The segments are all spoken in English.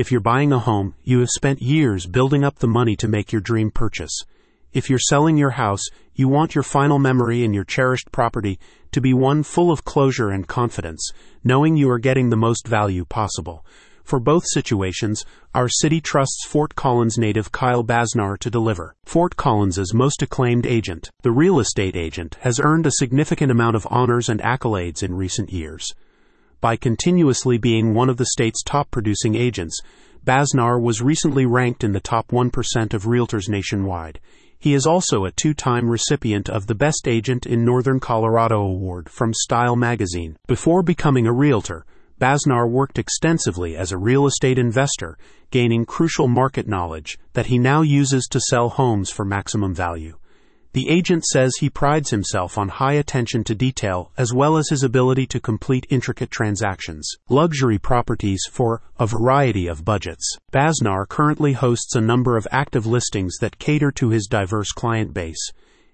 If you're buying a home, you have spent years building up the money to make your dream purchase. If you're selling your house, you want your final memory and your cherished property to be one full of closure and confidence, knowing you are getting the most value possible. For both situations, our city trusts Fort Collins native Kyle Basnar to deliver. Fort Collins's most acclaimed agent, the real estate agent, has earned a significant amount of honors and accolades in recent years. By continuously being one of the state's top producing agents, Basnar was recently ranked in the top 1% of realtors nationwide. He is also a two time recipient of the Best Agent in Northern Colorado Award from Style magazine. Before becoming a realtor, Basnar worked extensively as a real estate investor, gaining crucial market knowledge that he now uses to sell homes for maximum value. The agent says he prides himself on high attention to detail as well as his ability to complete intricate transactions. Luxury properties for a variety of budgets. Basnar currently hosts a number of active listings that cater to his diverse client base.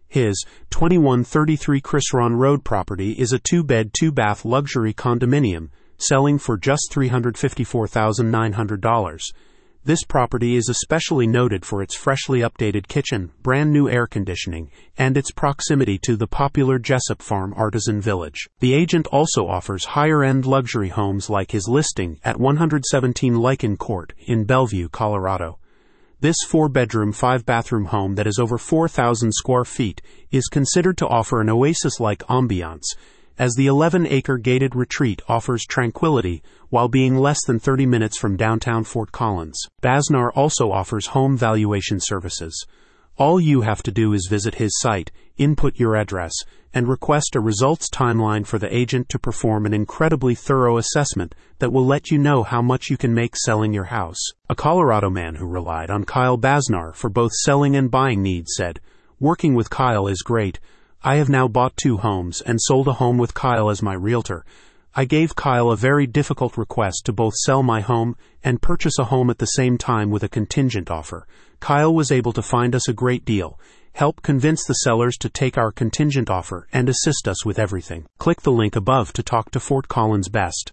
His 2133 Krisron Road property is a two bed, two bath luxury condominium selling for just $354,900. This property is especially noted for its freshly updated kitchen, brand new air conditioning, and its proximity to the popular Jessup Farm Artisan Village. The agent also offers higher end luxury homes like his listing at 117 Lichen Court in Bellevue, Colorado. This four bedroom, five bathroom home that is over 4,000 square feet is considered to offer an oasis like ambiance as the 11 acre gated retreat offers tranquility while being less than 30 minutes from downtown Fort Collins. Basnar also offers home valuation services. All you have to do is visit his site, input your address, and request a results timeline for the agent to perform an incredibly thorough assessment that will let you know how much you can make selling your house. A Colorado man who relied on Kyle Basnar for both selling and buying needs said, Working with Kyle is great I have now bought two homes and sold a home with Kyle as my realtor. I gave Kyle a very difficult request to both sell my home and purchase a home at the same time with a contingent offer. Kyle was able to find us a great deal, help convince the sellers to take our contingent offer, and assist us with everything. Click the link above to talk to Fort Collins Best.